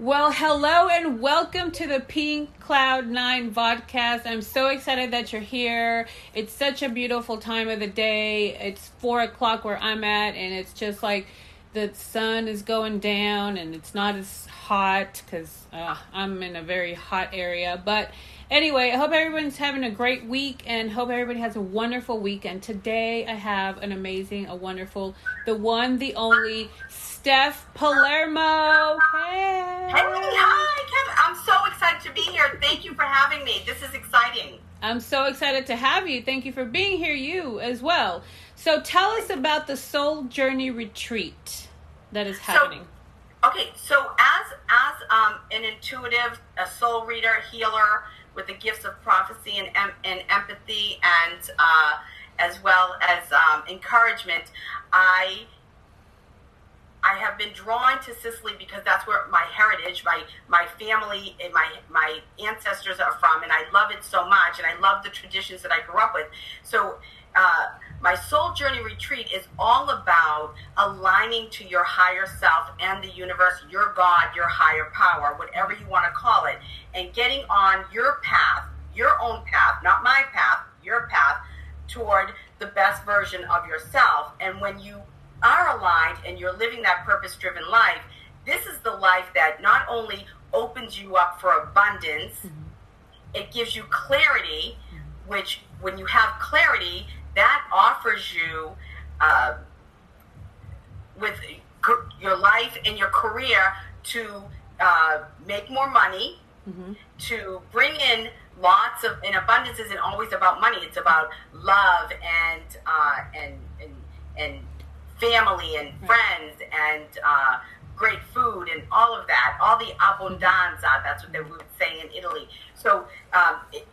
Well, hello and welcome to the Pink Cloud 9 vodcast. I'm so excited that you're here. It's such a beautiful time of the day. It's 4 o'clock where I'm at, and it's just like the sun is going down and it's not as hot because uh, I'm in a very hot area. But anyway, I hope everyone's having a great week and hope everybody has a wonderful weekend. Today, I have an amazing, a wonderful, the one, the only Steph Palermo. Hey. Hey, hi, Kevin. I'm so excited to be here. Thank you for having me. This is exciting. I'm so excited to have you. Thank you for being here, you as well. So tell us about the Soul Journey Retreat that is happening. So, okay, so as as um, an intuitive, a soul reader, healer with the gifts of prophecy and, and empathy, and uh, as well as um, encouragement, I I have been drawn to Sicily because that's where my heritage, my my family, and my my ancestors are from, and I love it so much, and I love the traditions that I grew up with. So. Uh, my soul journey retreat is all about aligning to your higher self and the universe, your God, your higher power, whatever you want to call it, and getting on your path, your own path, not my path, your path, toward the best version of yourself. And when you are aligned and you're living that purpose driven life, this is the life that not only opens you up for abundance, mm-hmm. it gives you clarity, mm-hmm. which when you have clarity, that offers you uh, with your life and your career to uh, make more money, mm-hmm. to bring in lots of, and abundance isn't always about money. It's about love and uh, and and and family and friends and uh, great food and all of that, all the abbondanza, that's what they would say in Italy. So um, it,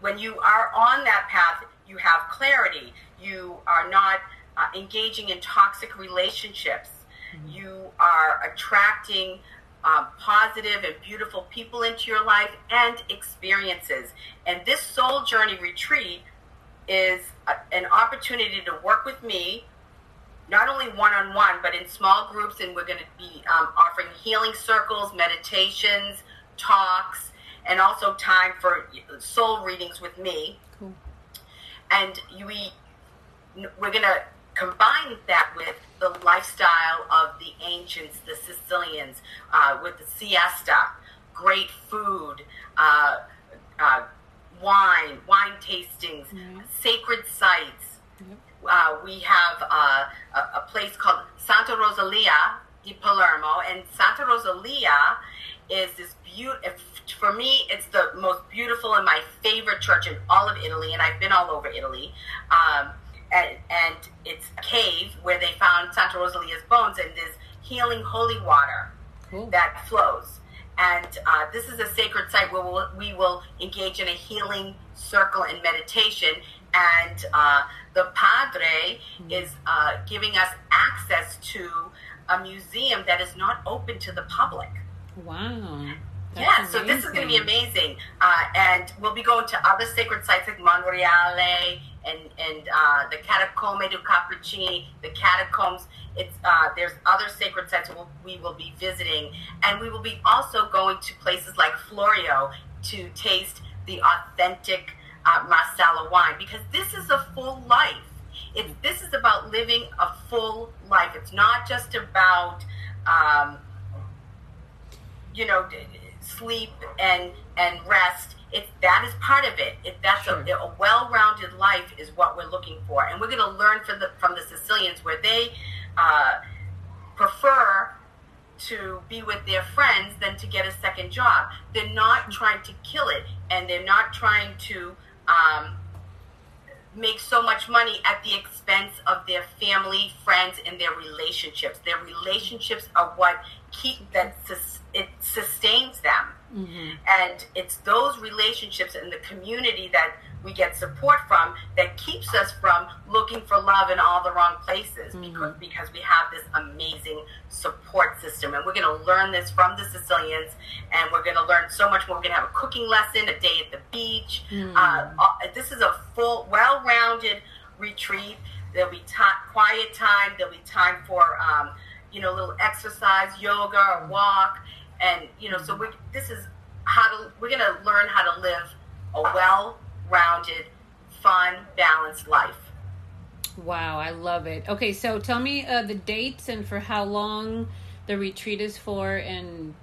when you are on that path, you have clarity. You are not uh, engaging in toxic relationships. Mm-hmm. You are attracting um, positive and beautiful people into your life and experiences. And this soul journey retreat is a, an opportunity to work with me not only one on one, but in small groups. And we're going to be um, offering healing circles, meditations, talks, and also time for soul readings with me. Cool. And we we're going to combine that with the lifestyle of the ancients, the Sicilians, uh, with the siesta, great food, uh, uh, wine, wine tastings, mm-hmm. sacred sites. Mm-hmm uh, we have uh, a, a, place called Santa Rosalia di Palermo, and Santa Rosalia is this beautiful. For me, it's the most beautiful and my favorite church in all of Italy, and I've been all over Italy. Um, and, and, it's a cave where they found Santa Rosalia's bones, and there's healing holy water cool. that flows. And uh, this is a sacred site where we'll, we will engage in a healing circle and meditation. And uh, the Padre is uh, giving us access to a museum that is not open to the public. Wow. That's yeah, amazing. so this is going to be amazing. Uh, and we'll be going to other sacred sites like Monreale and, and uh, the Catacombe du Cappuccini, the catacombs. It's, uh, there's other sacred sites we'll, we will be visiting. And we will be also going to places like Florio to taste the authentic uh, Marsala wine because this is a full life. It's, this is about living a full life. It's not just about, um, you know, sleep and and rest. It that is part of it. It that's sure. a, a well-rounded life is what we're looking for, and we're going to learn from the from the Sicilians where they uh, prefer to be with their friends than to get a second job. They're not trying to kill it, and they're not trying to um, make so much money at the expense of their family, friends, and their relationships. Their relationships are what keep that it sustains them, mm-hmm. and it's those relationships and the community that we get support from that keeps us from looking for love in all the wrong places mm-hmm. because, because we have this amazing support system. And we're going to learn this from the Sicilians, and we're going to learn so much more. We're going to have a cooking lesson, a day at the beach. Mm-hmm. Uh, this is a full, well rounded retreat. There'll be quiet time, there'll be time for, um, you know, a little exercise, yoga, or walk and you know, so we this is how to we're going to learn how to live a well-rounded, fun, balanced life. Wow, I love it. Okay, so tell me uh, the dates and for how long the retreat is for, and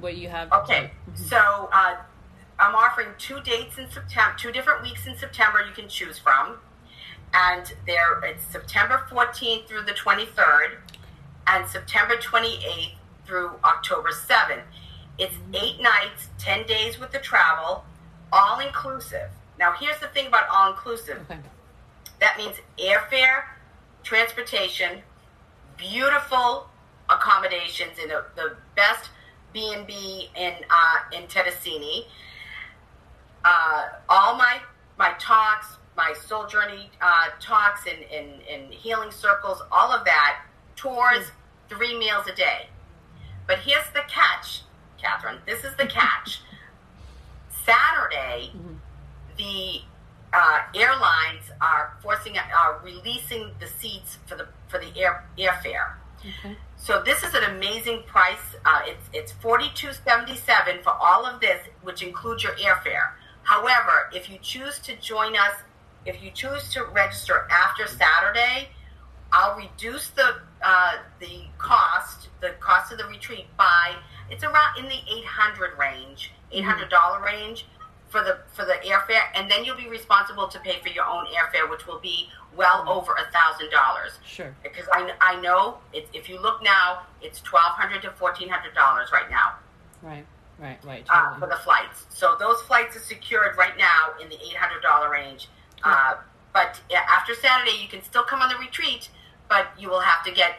what you have. Okay, mm-hmm. so uh, I'm offering two dates in September, two different weeks in September you can choose from, and there it's September 14th through the 23rd, and September 28th through October 7th. It's eight nights, 10 days with the travel, all inclusive. Now, here's the thing about all inclusive okay. that means airfare, transportation, beautiful accommodations in the, the best B&B in, uh, in Terrasini. Uh, all my, my talks, my soul journey uh, talks and, and, and healing circles, all of that, tours, three meals a day. But here's the catch Catherine. This is the catch. Saturday, mm-hmm. The uh, airlines are forcing, are releasing the seats for the for the air airfare. Okay. So this is an amazing price. Uh, it's it's forty two seventy seven for all of this, which includes your airfare. However, if you choose to join us, if you choose to register after Saturday, I'll reduce the uh, the cost, the cost of the retreat by it's around in the 800 range, $800 range for the for the airfare, and then you'll be responsible to pay for your own airfare, which will be well over a thousand dollars. Sure. Because I, I know it, if you look now, it's twelve hundred to fourteen hundred dollars right now. Right. Right. Right. Uh, for the flights, so those flights are secured right now in the eight hundred dollar range. Uh, but after Saturday, you can still come on the retreat, but you will have to get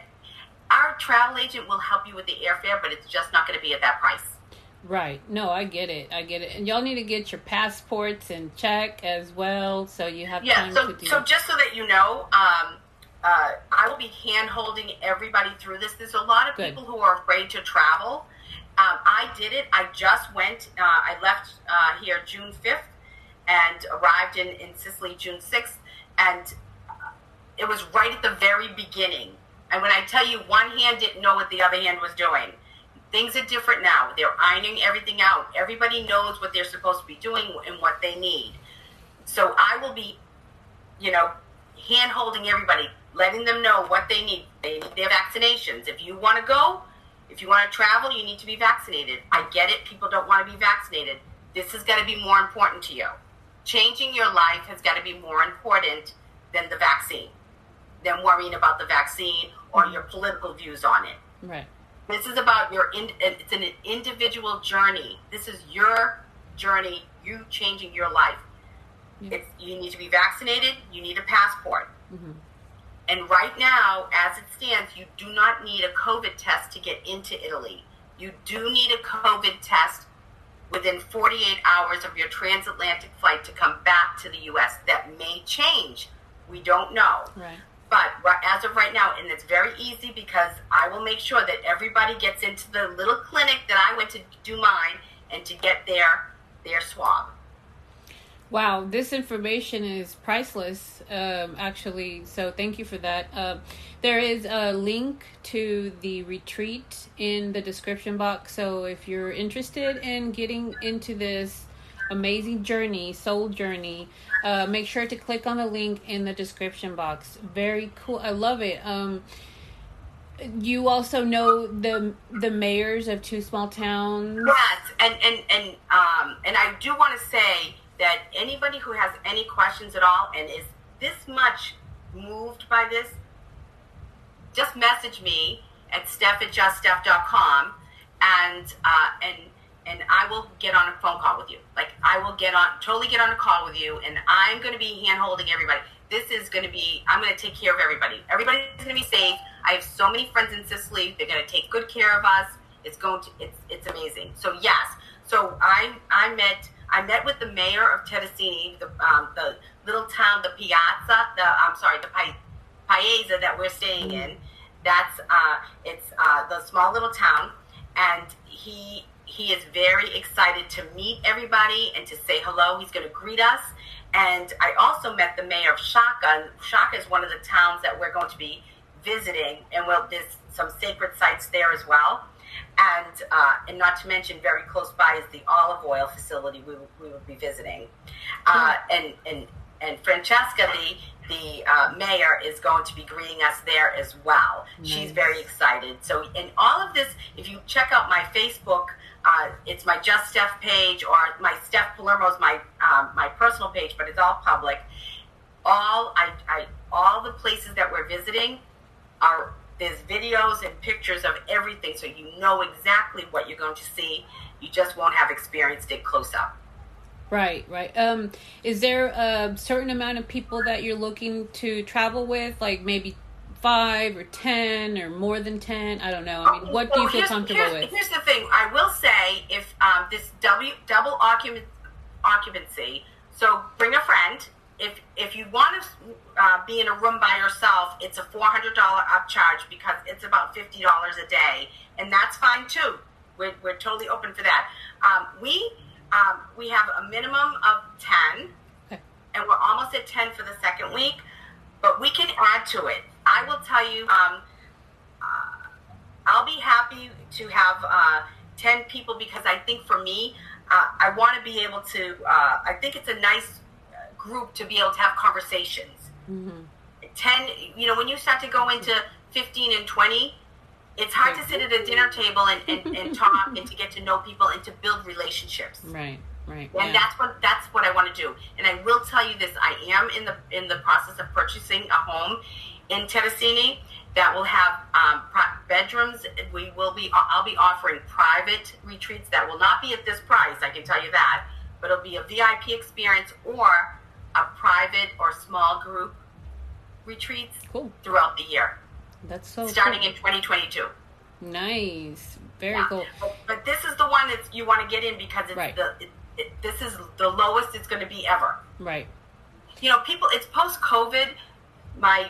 our travel agent will help you with the airfare, but it's just not going to be at that price. Right. No, I get it. I get it. And y'all need to get your passports and check as well, so you have yeah, time so, to do. So just so that you know, um, uh, I will be hand holding everybody through this. There's a lot of Good. people who are afraid to travel. Um, I did it. I just went. Uh, I left uh, here June 5th and arrived in, in Sicily June 6th, and it was right at the very beginning and when I tell you one hand didn't know what the other hand was doing, things are different now. They're ironing everything out. Everybody knows what they're supposed to be doing and what they need. So I will be, you know, hand holding everybody, letting them know what they need. They need their vaccinations. If you want to go, if you want to travel, you need to be vaccinated. I get it. People don't want to be vaccinated. This has got to be more important to you. Changing your life has got to be more important than the vaccine, than worrying about the vaccine or mm-hmm. your political views on it. Right. This is about your in, it's an individual journey. This is your journey, you changing your life. Yeah. It's, you need to be vaccinated, you need a passport. Mm-hmm. And right now, as it stands, you do not need a COVID test to get into Italy. You do need a COVID test within 48 hours of your transatlantic flight to come back to the US. That may change. We don't know. Right. But as of right now, and it's very easy because I will make sure that everybody gets into the little clinic that I went to do mine and to get their their swab. Wow, this information is priceless, um, actually. So thank you for that. Uh, there is a link to the retreat in the description box. So if you're interested in getting into this amazing journey, soul journey, uh, make sure to click on the link in the description box. Very cool. I love it. Um, you also know the the mayors of two small towns. Yes, and and and um, and I do want to say that anybody who has any questions at all and is this much moved by this, just message me at steph at juststeph.com and uh, and and I will get on a phone call with you. Like I will get on, totally get on a call with you, and I'm going to be hand holding everybody. This is going to be, I'm going to take care of everybody. Everybody's going to be safe. I have so many friends in Sicily. They're going to take good care of us. It's going to, it's, it's amazing. So yes, so I, I met, I met with the mayor of Terrasini, the, um, the little town, the Piazza, the, I'm sorry, the pa- Paese that we're staying in. That's, uh, it's uh, the small little town, and he he is very excited to meet everybody and to say hello. He's going to greet us. And I also met the mayor of Sciacca. Sciacca is one of the towns that we're going to be visiting, and well, there's some sacred sites there as well. and uh, and not to mention very close by is the olive oil facility we, we will be visiting, uh, and and and Francesca, the the uh, mayor, is going to be greeting us there as well. Nice. She's very excited. So in all of this, if you check out my Facebook. Uh, it's my Just Steph page, or my Steph Palermo's my um, my personal page, but it's all public. All I, I all the places that we're visiting are there's videos and pictures of everything, so you know exactly what you're going to see. You just won't have experienced it close up. Right, right. Um, is there a certain amount of people that you're looking to travel with, like maybe five or ten or more than ten? I don't know. I mean, what do you feel comfortable here's, with? Here's the thing. I will say, if um, this w, double occupancy, so bring a friend if if you want to uh, be in a room by yourself, it's a four hundred dollar upcharge because it's about fifty dollars a day, and that's fine too. We're, we're totally open for that. Um, we um, we have a minimum of ten, okay. and we're almost at ten for the second week, but we can add to it. I will tell you, um, uh, I'll be happy to have uh, ten people because I think for me, uh, I want to be able to. Uh, I think it's a nice group to be able to have conversations. Mm-hmm. 10, you know, when you start to go into 15 and 20, it's hard to sit at a dinner table and, and, and talk and to get to know people and to build relationships. Right. Right. And yeah. that's what that's what I want to do. And I will tell you this: I am in the in the process of purchasing a home in Terrasini that will have um, bedrooms. We will be I'll be offering private retreats that will not be at this price. I can tell you that, but it'll be a VIP experience or a private or small group retreats cool. throughout the year. That's so starting cool. in 2022. Nice, very yeah. cool. But, but, this is the one that you want to get in because it's right. the it, it, this is the lowest it's going to be ever. Right. You know, people. It's post COVID. My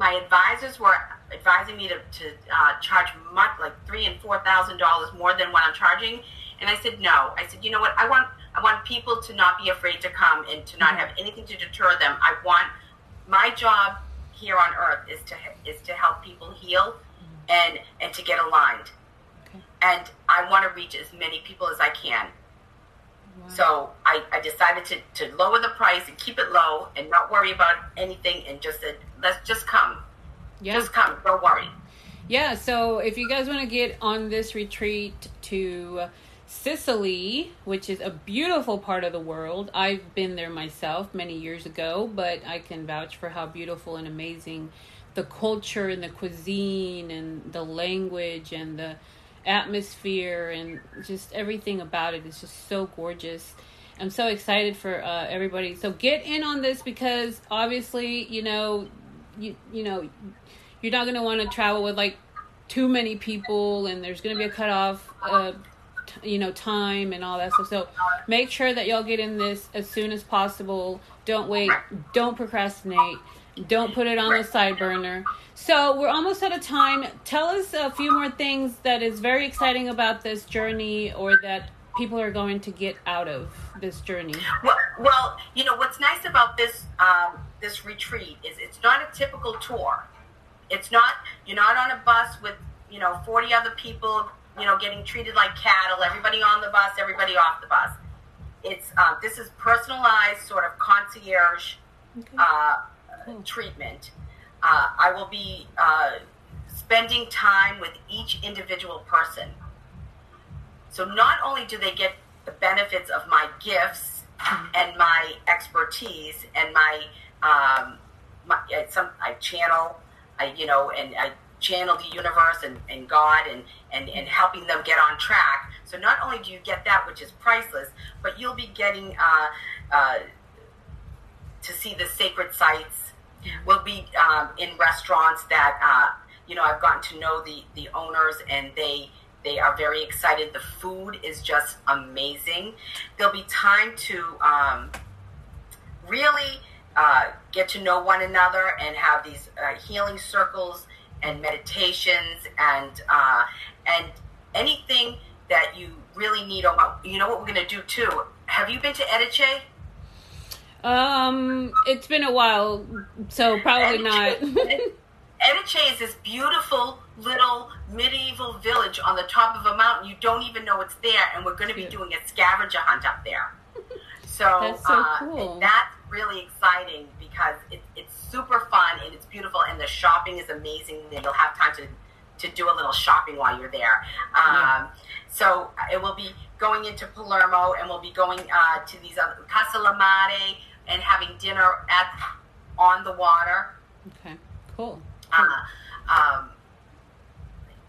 my advisors were advising me to, to uh, charge much like three and four thousand dollars more than what I'm charging, and I said no. I said, you know what? I want I want people to not be afraid to come and to not mm-hmm. have anything to deter them. I want my job here on earth is to is to help people heal mm-hmm. and and to get aligned. Okay. And I want to reach as many people as I can. Wow. So I, I decided to, to lower the price and keep it low and not worry about anything and just said, let's just come. Yeah. Just come. Don't worry. Yeah. So if you guys want to get on this retreat to Sicily, which is a beautiful part of the world. I've been there myself many years ago, but I can vouch for how beautiful and amazing the culture and the cuisine and the language and the atmosphere and just everything about it is just so gorgeous. I'm so excited for uh, everybody. So get in on this because obviously, you know, you you know, you're not going to want to travel with like too many people and there's going to be a cutoff uh, you know time and all that stuff so make sure that y'all get in this as soon as possible don't wait don't procrastinate don't put it on the side burner so we're almost out of time tell us a few more things that is very exciting about this journey or that people are going to get out of this journey well, well you know what's nice about this um, this retreat is it's not a typical tour it's not you're not on a bus with you know 40 other people you know, getting treated like cattle, everybody on the bus, everybody off the bus. It's uh, this is personalized, sort of concierge okay. uh. Treatment. Uh, I will be uh, spending time with each individual person. So not only do they get the benefits of my gifts and my expertise and my, um, my some I channel, I you know, and I channel the universe and, and God and, and, and helping them get on track. So not only do you get that, which is priceless, but you'll be getting uh, uh, to see the sacred sites. We'll be um, in restaurants that, uh, you know, I've gotten to know the, the owners and they they are very excited. The food is just amazing. There'll be time to um, really uh, get to know one another and have these uh, healing circles and meditations and uh, and anything that you really need. You know what we're going to do too. Have you been to Erice? Um, it's been a while, so probably not. Erice is this beautiful little medieval village on the top of a mountain. You don't even know it's there, and we're going to be doing a scavenger hunt up there. So, That's so uh, cool. that's really exciting because it, it's super fun and it's beautiful, and the shopping is amazing. And you'll have time to to do a little shopping while you're there. Um, Yeah. So it will be going into Palermo, and we'll be going uh, to these other Castellammare and having dinner at on the water. Okay. Cool. Uh, um,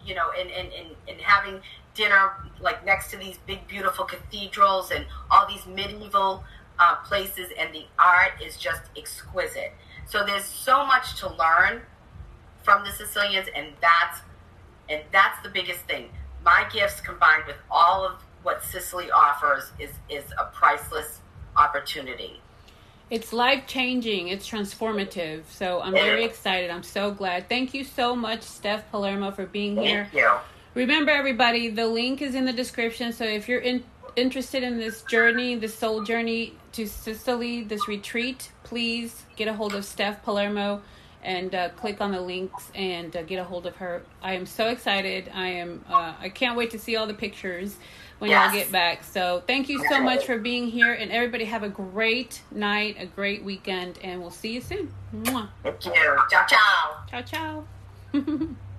you know, and, and, and, and having dinner like next to these big, beautiful cathedrals and all these medieval uh, places, and the art is just exquisite. So there's so much to learn from the Sicilians, and that's and that's the biggest thing. My gifts combined with all of what Sicily offers is is a priceless opportunity. It's life changing. It's transformative. So I'm very excited. I'm so glad. Thank you so much, Steph Palermo, for being here. Thank you. Remember, everybody, the link is in the description. So if you're in, interested in this journey, this soul journey to Sicily, this retreat, please get a hold of Steph Palermo and uh, click on the links and uh, get a hold of her. I am so excited. I am. Uh, I can't wait to see all the pictures when y'all get back. So thank you so much for being here, and everybody have a great night, a great weekend, and we'll see you soon. Mwah. Thank you. Ciao, ciao. Ciao, ciao.